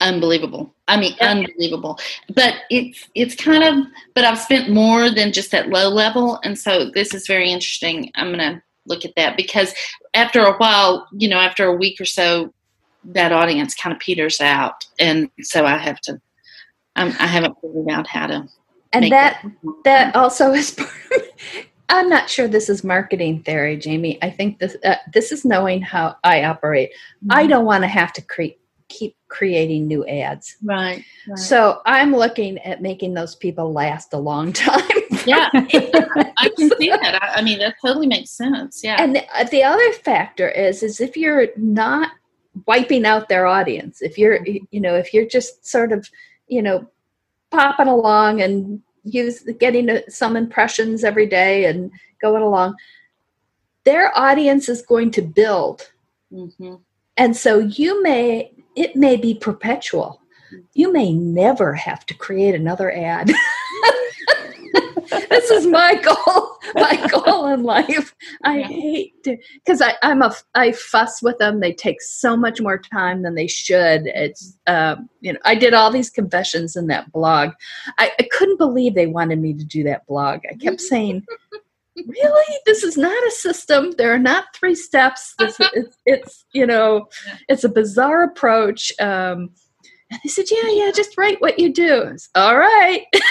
unbelievable. I mean, unbelievable. But it's it's kind of. But I've spent more than just at low level, and so this is very interesting. I'm gonna look at that because after a while, you know, after a week or so, that audience kind of peters out, and so I have to. Um, I haven't figured out how to. And that that, that also is I'm not sure this is marketing theory, Jamie. I think this uh, this is knowing how I operate. Mm-hmm. I don't want to have to create keep creating new ads. Right, right, So I'm looking at making those people last a long time yeah, I can see that. I, I, mean, that totally makes sense. Yeah. And the, the other factor is, is if you're not wiping out their audience, if you're, you know, if you're just sort of, you know, popping along and use getting some impressions every day and going along, their audience is going to build. Mm-hmm. And so you may, it may be perpetual. You may never have to create another ad. this is my goal my goal in life. I yeah. hate because I I'm a i fuss with them. They take so much more time than they should. It's um, you know i did all these confessions in that blog. I, I couldn't believe they wanted me to do that blog. I kept saying really? This is not a system. There are not three steps. This it's, it's you know it's a bizarre approach. Um, and they said yeah yeah just write what you do. All right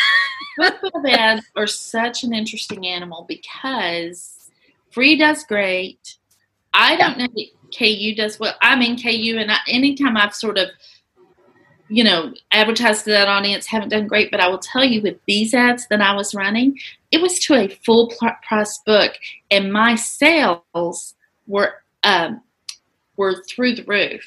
BookBub ads are such an interesting animal because free does great i don't know ku does well i'm in ku and I, anytime i've sort of you know, advertised to that audience haven't done great, but I will tell you with these ads that I was running, it was to a full price book, and my sales were um, were through the roof.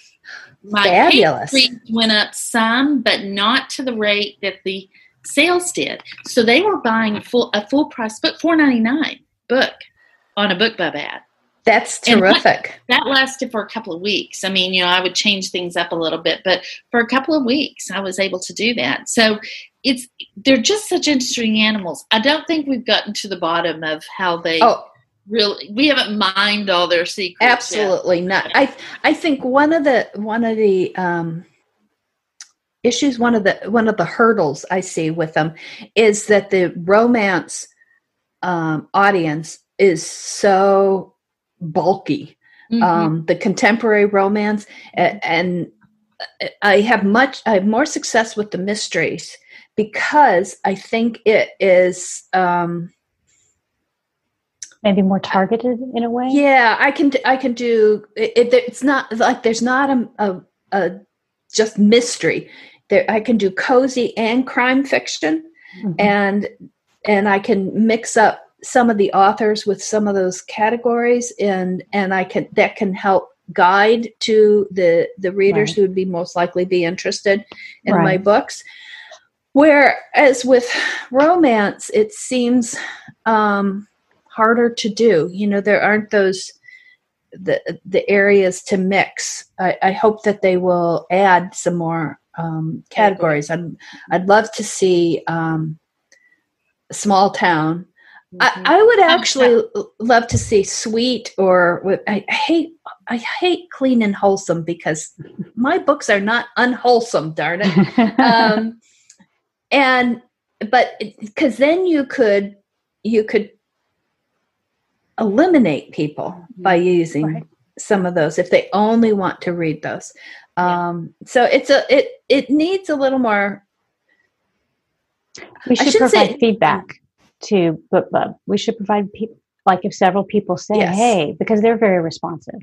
My Fabulous. went up some, but not to the rate that the sales did. So they were buying a full a full price book, four ninety nine book on a BookBub ad. That's terrific. That, that, lasted for a couple of weeks. I mean, you know, I would change things up a little bit, but for a couple of weeks, I was able to do that. So it's they're just such interesting animals. I don't think we've gotten to the bottom of how they. Oh. Really, we haven't mined all their secrets. Absolutely yet. not. I I think one of the one of the um, issues, one of the one of the hurdles I see with them, is that the romance um, audience is so bulky. Mm-hmm. Um, the contemporary romance, and I have much, I have more success with the mysteries because I think it is. Um, maybe more targeted in a way yeah i can i can do it, it it's not like there's not a, a, a, just mystery there i can do cozy and crime fiction mm-hmm. and and i can mix up some of the authors with some of those categories and and i can that can help guide to the the readers right. who would be most likely be interested in right. my books whereas with romance it seems um harder to do you know there aren't those the the areas to mix i, I hope that they will add some more um, categories i'd i'd love to see um, small town Mm-hmm. I, I, would actually love to see sweet or I, hate I hate clean and wholesome because my books are not unwholesome, darn it. um, and but because then you could you could eliminate people mm-hmm. by using right. some of those if they only want to read those. Um, so it's a it it needs a little more. We should provide say, feedback to BookBub. We should provide people, like if several people say, yes. hey, because they're very responsive.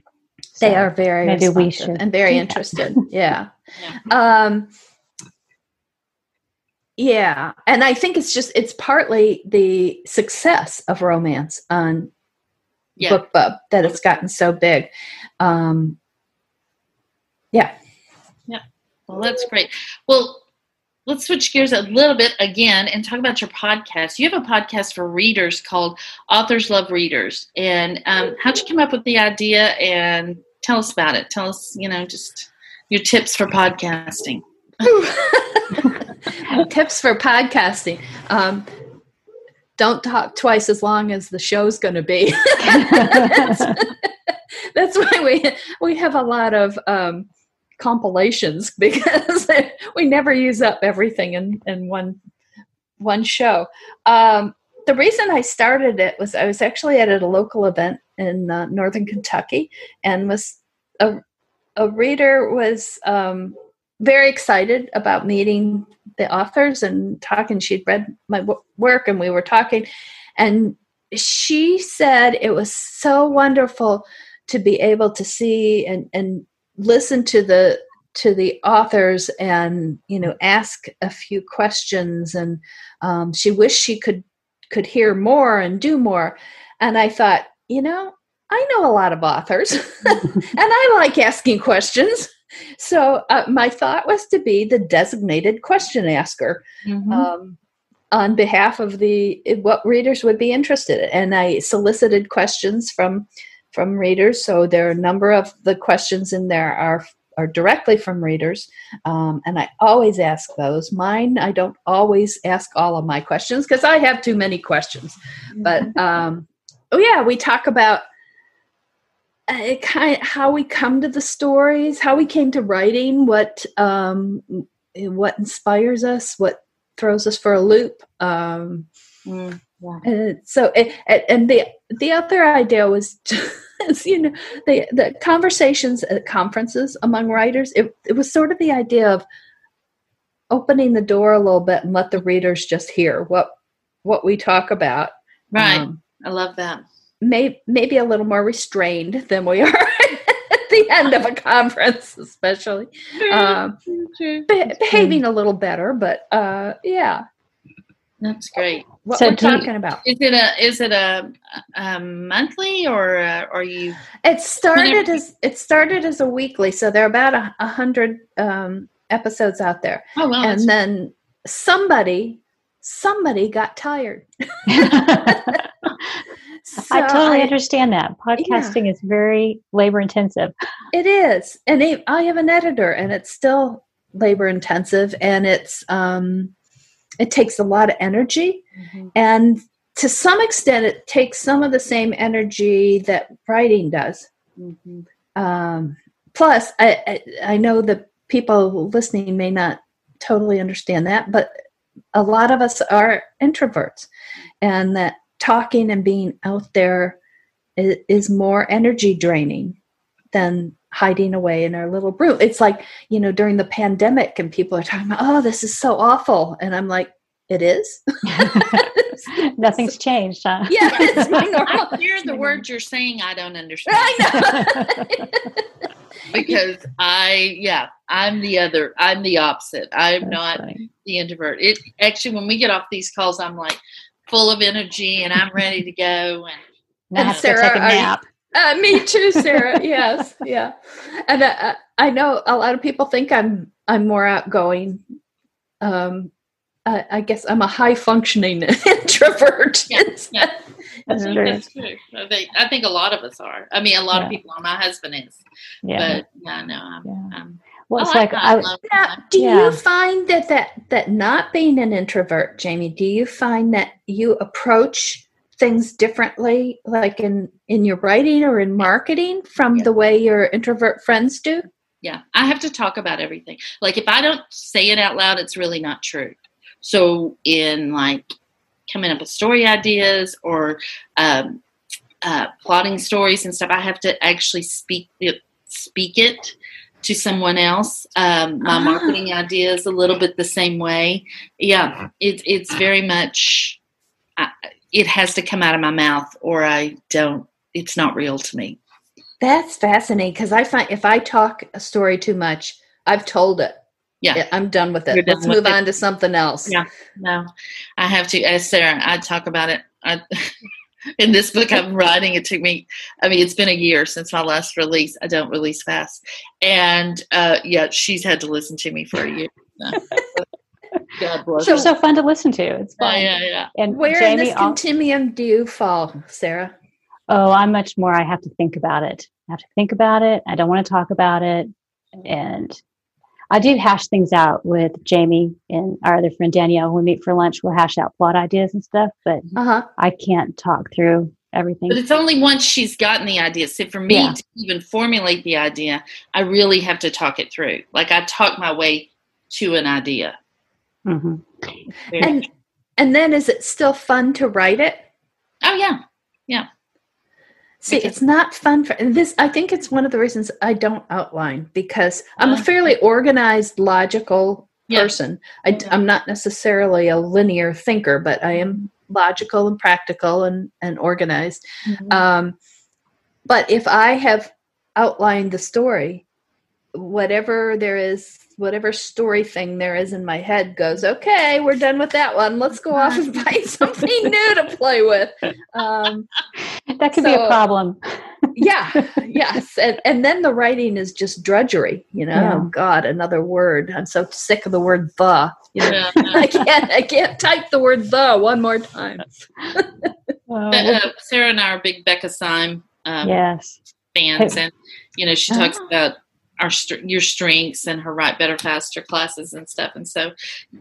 So they are very maybe we should and very interested. yeah. yeah. Um, yeah. And I think it's just, it's partly the success of romance on yeah. BookBub that it's gotten so big. Um, yeah. Yeah. Well, that's great. Well, let's switch gears a little bit again and talk about your podcast. You have a podcast for readers called Authors Love Readers. And um, how'd you come up with the idea? And tell us about it. Tell us, you know, just your tips for podcasting. tips for podcasting. Um, don't talk twice as long as the show's going to be. that's, that's, why we we have a lot of um, compilations because we never use up everything in, in one one show. Um, the reason I started it was I was actually at a local event in uh, northern Kentucky, and was a a reader was um, very excited about meeting the authors and talking. She'd read my w- work, and we were talking, and she said it was so wonderful to be able to see and and listen to the to the authors and you know ask a few questions and um, she wished she could could hear more and do more. And I thought, you know, I know a lot of authors and I like asking questions. So uh, my thought was to be the designated question asker. Mm-hmm. Um, on behalf of the what readers would be interested in and i solicited questions from from readers so there are a number of the questions in there are are directly from readers um, and i always ask those. Mine i don't always ask all of my questions because i have too many questions. But um, oh yeah we talk about uh, it kind of how we come to the stories how we came to writing what um, what inspires us what throws us for a loop. Um, mm, yeah. and so it, and the the other idea was just, you know the the conversations at conferences among writers it, it was sort of the idea of opening the door a little bit and let the readers just hear what what we talk about. Right. Um, i love that. may, maybe a little more restrained than we are at the end of a conference especially. Um, be, behaving a little better but uh, yeah that's great. What so we're talking you, about? Is it a is it a, a monthly or uh, are you? It started as it started as a weekly, so there are about a, a hundred um, episodes out there. Oh wow! And then somebody somebody got tired. so I totally I, understand that. Podcasting yeah. is very labor intensive. It is, and it, I have an editor, and it's still labor intensive, and it's um, it takes a lot of energy mm-hmm. and to some extent it takes some of the same energy that writing does mm-hmm. um, plus I, I, I know the people listening may not totally understand that but a lot of us are introverts and that talking and being out there is, is more energy draining than hiding away in our little room. It's like, you know, during the pandemic and people are talking about, oh, this is so awful. And I'm like, it is. Nothing's changed, huh? Yeah, it's my normal. I hear the words you're saying, I don't understand. I know. because I, yeah, I'm the other, I'm the opposite. I'm That's not funny. the introvert. It actually, when we get off these calls, I'm like full of energy and I'm ready to go. And, and Sara, take a nap. Uh, me too, Sara. yes, yeah. And uh, I know a lot of people think I'm I'm more outgoing. Um, uh, I guess I'm a high functioning introvert. Yeah, yeah. That's, true. That's true. I think, I think a lot of us are. I mean, a lot yeah. of people. My husband is. Yeah. But yeah, no, I'm, yeah. I'm well, it's like, I, now, do yeah. you find that, that that not being an introvert, Jamie, do you find that you approach things differently, like in in your writing or in marketing, from yeah. the way your introvert friends do? Yeah, I have to talk about everything. Like if I don't say it out loud, it's really not true. So in like coming up with story ideas or um, uh, plotting stories and stuff, I have to actually speak it, speak it to someone else. Um, my ah. marketing ideas a little bit the same way. Yeah, it, it's very much. I, it has to come out of my mouth, or I don't. It's not real to me. That's fascinating because I find if I talk a story too much, I've told it. Yeah. I'm done with it. Let's move on to something else. Yeah no i have to as sarah i talk about it I, in this book i'm writing it took me i mean it's been a year since my last release i don't release fast. And uh yeah she's had to listen to me for a year God bless. So, so fun to listen to. It's fun. Yeah, yeah, yeah. And where Jamie, in this continuum do you fall, Sara? Oh, I'm much more. I have to think about it. I have to think about it. I don't want to talk about it, and I do hash things out with Jamie and our other friend Danielle. When we meet for lunch, we'll hash out plot ideas and stuff, but uh-huh. I can't talk through everything. But it's only once she's gotten the idea. So for me yeah. to even formulate the idea, I really have to talk it through. Like I talk my way to an idea. Mm-hmm. And and then is it still fun to write it? Oh yeah, yeah. See, it's not fun for this. I think it's one of the reasons I don't outline because I'm a uh-huh. fairly organized, logical person. I, am not necessarily a linear thinker, but I am logical and practical and, and organized. Mm-hmm. Um, but if I have outlined the story, whatever there is whatever story thing there is in my head goes, okay, we're done with that one. Let's go off and find something new to play with. Um, that could so, be a problem. yeah, yes. And, and then the writing is just drudgery, you know, yeah. oh God, another word. I'm so sick of the word the. You know, I can't I can't type the word the one more time. uh, Sarah and I are big Becca Syme um, yes. fans, and you know she talks oh. about our your strengths and her write better faster classes and stuff. And so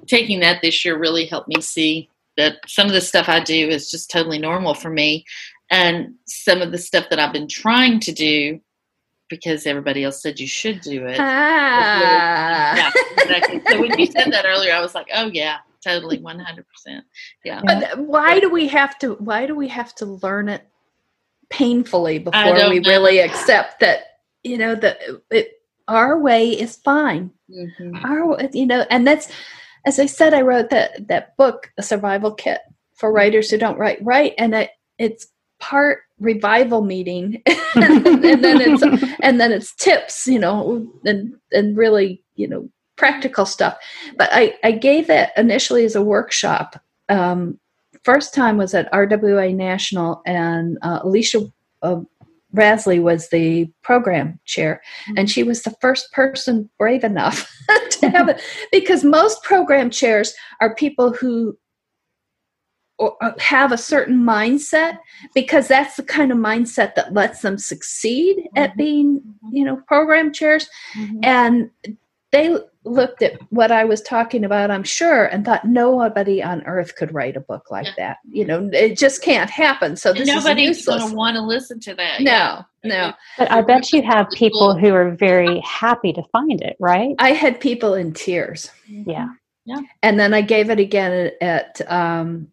taking that this year really helped me see that some of the stuff I do is just totally normal for me, and some of the stuff that I've been trying to do because everybody else said you should do it. Ah. yeah, exactly. so when you said that earlier, I was like, oh yeah, totally, one hundred percent. Yeah. But why do we have to? Why do we have to learn it painfully before we know. really accept that? You know that it, our way is fine. Mm-hmm. Our, you know, and that's as I said, I wrote that that book, a survival kit for writers who don't write right, and it, it's part revival meeting and, and, then it's and then it's tips you know and and really you know practical stuff but i i gave it initially as a workshop um, first time was at rwa national and uh, alicia uh, Rasley was the program chair, and she was the first person brave enough to have it because most program chairs are people who uh, have a certain mindset because that's the kind of mindset that lets them succeed mm-hmm. at being mm-hmm. you know program chairs mm-hmm. and they looked at what i was talking about i'm sure and thought nobody on earth could write a book like yeah. that you know it just can't happen so this nobody's going to want to listen to that no yeah. no. But i bet you have people who are very happy to find it right? I had people in tears. Yeah. Yeah. And then i gave it again at um,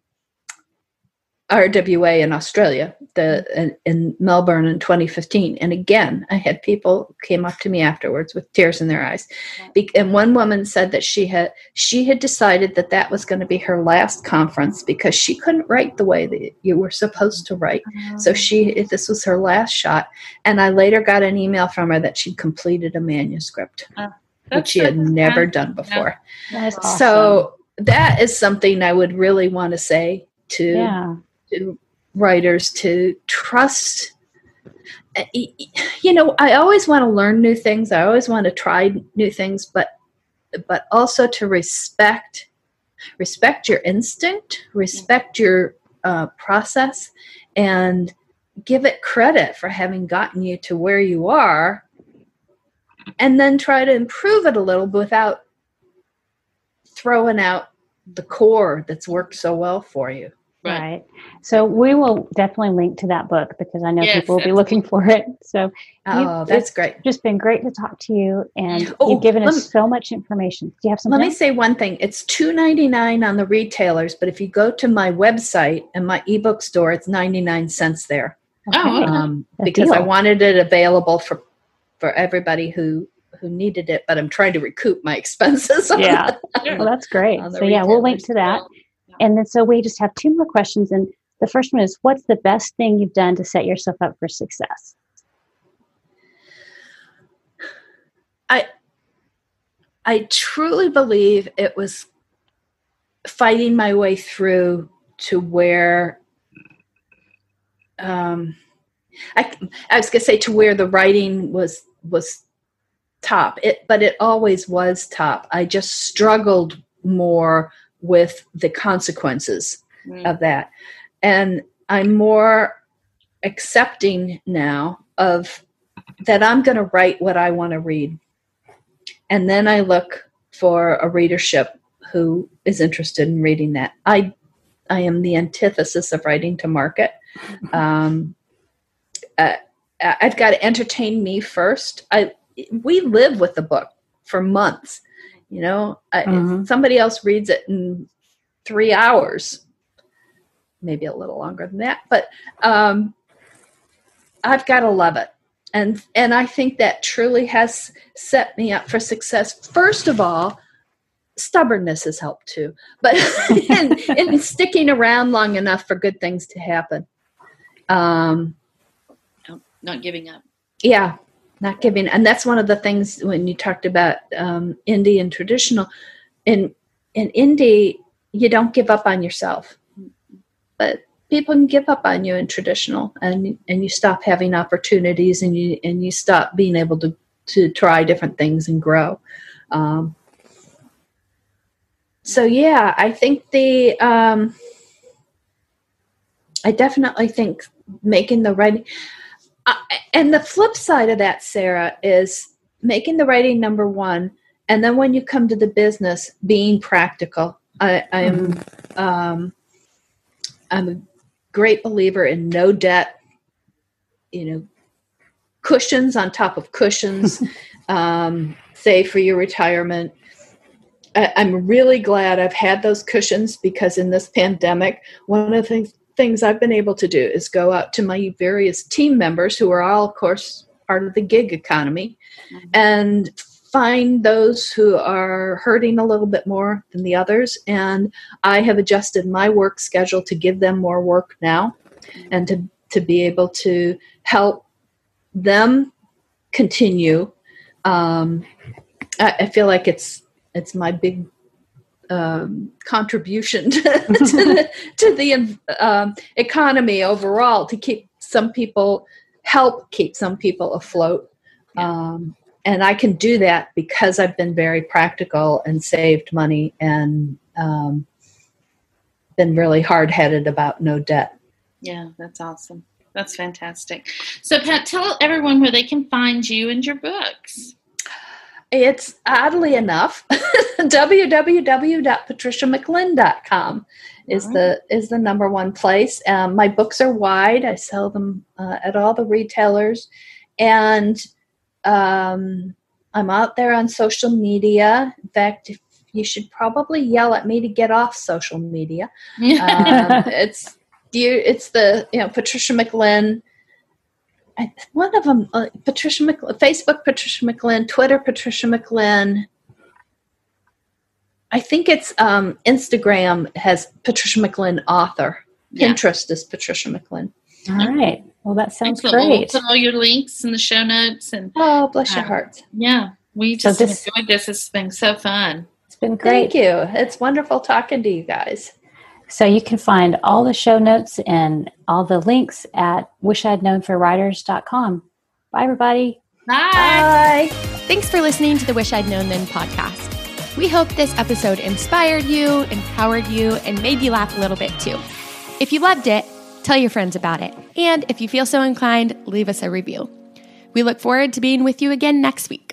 RWA in Australia, the in, in, Melbourne in 2015. And again, I had people came up to me afterwards with tears in their eyes, Be- and one woman said that she had she had decided that that was going to be her last conference because she couldn't write the way that you were supposed to write. So she this was her last shot. And I later got an email from her that she'd completed a manuscript, uh, which she had never done before. Yeah. Awesome. So that is something I would really want to say to. Yeah writers to trust uh, you know i always want to learn new things. I always want to try new things but but also to respect respect your instinct respect your uh, process and give it credit for having gotten you to where you are and then try to improve it a little without throwing out the core that's worked so well for you Right. right. So we will definitely link to that book because I know yes, people will be looking for it. So oh, that's great. Just been great to talk to you, and oh, you've given us me, so much information. Do you have something? Let me say one thing. It's two ninety nine on the retailers, but if you go to my website and my ebook store, it's ninety nine cents there. Okay. Oh, um, because deal. I wanted it available for for everybody who who needed it, but I'm trying to recoup my expenses. Yeah, well, that's great. So yeah, we'll link to that. And then so we just have two more questions. And the first one is what's the best thing you've done to set yourself up for success? I I truly believe it was fighting my way through to where um I, I was gonna say to where the writing was was top it but it always was top i just struggled more with the consequences mm. of that. And I'm more accepting now of that I'm going to write what I want to read. And then I look for a readership who is interested in reading that. I I am the antithesis of writing to market. Um, uh, I've got to entertain me first. I we live with the book for months you know, mm-hmm. somebody else reads it in three hours, maybe a little longer than that, but um, I've got to love it. And, and I think that truly has set me up for success. First of all, stubbornness has helped too, but in, in sticking around long enough for good things to happen. Um, not giving up. Yeah, not giving. And that's one of the things when you talked about um, indie and traditional. In in indie you don't give up on yourself. But people can give up on you in traditional and and you stop having opportunities and you and you stop being able to to try different things and grow. Um, so yeah i think the um, i definitely think making the writing uh, and the flip side of that Sara is making the writing number one and then when you come to the business being practical i i'm mm-hmm. um, i'm a great believer in no debt you know cushions on top of cushions um, save for your retirement I, i'm really glad i've had those cushions because in this pandemic one of the things things I've been able to do is go out to my various team members who are all, of course, part of the gig economy mm-hmm. and find those who are hurting a little bit more than the others. And I have adjusted my work schedule to give them more work now mm-hmm. and to, to be able to help them continue. Um, I, I feel like it's it's my big um, contribution to, the, to the um, economy overall to keep some people help keep some people afloat. Um, and i can do that because i've been very practical and saved money and um, been really hard-headed about no debt. Yeah that's awesome. That's fantastic. So pat tell everyone where they can find you and your books it's oddly enough www.patriciamclinn.com is right. the is the number one place. Um, my books are wide. I sell them uh, at all the retailers, and um, I'm out there on social media. In fact, you should probably yell at me to get off social media. um, it's you. It's the you know Patricia McLinn one of them, uh, Patricia McLinn, Facebook Patricia McLinn, Twitter Patricia McLinn. I think it's um, Instagram has Patricia McLinn author. Yeah. Pinterest is Patricia McLinn. All right. Well, that sounds great. We'll put all your links in the show notes and oh, bless uh, your heart. Yeah, we just so this, enjoyed this. It's been so fun. It's been great. Thank you. It's wonderful talking to you guys. So you can find all the show notes and all the links at wishidknownforwriters.com. Bye, everybody. Bye. Bye. Thanks for listening to the Wish I'd Known Then podcast. We hope this episode inspired you, empowered you, and made you laugh a little bit too. If you loved it, tell your friends about it. And if you feel so inclined, leave us a review. We look forward to being with you again next week.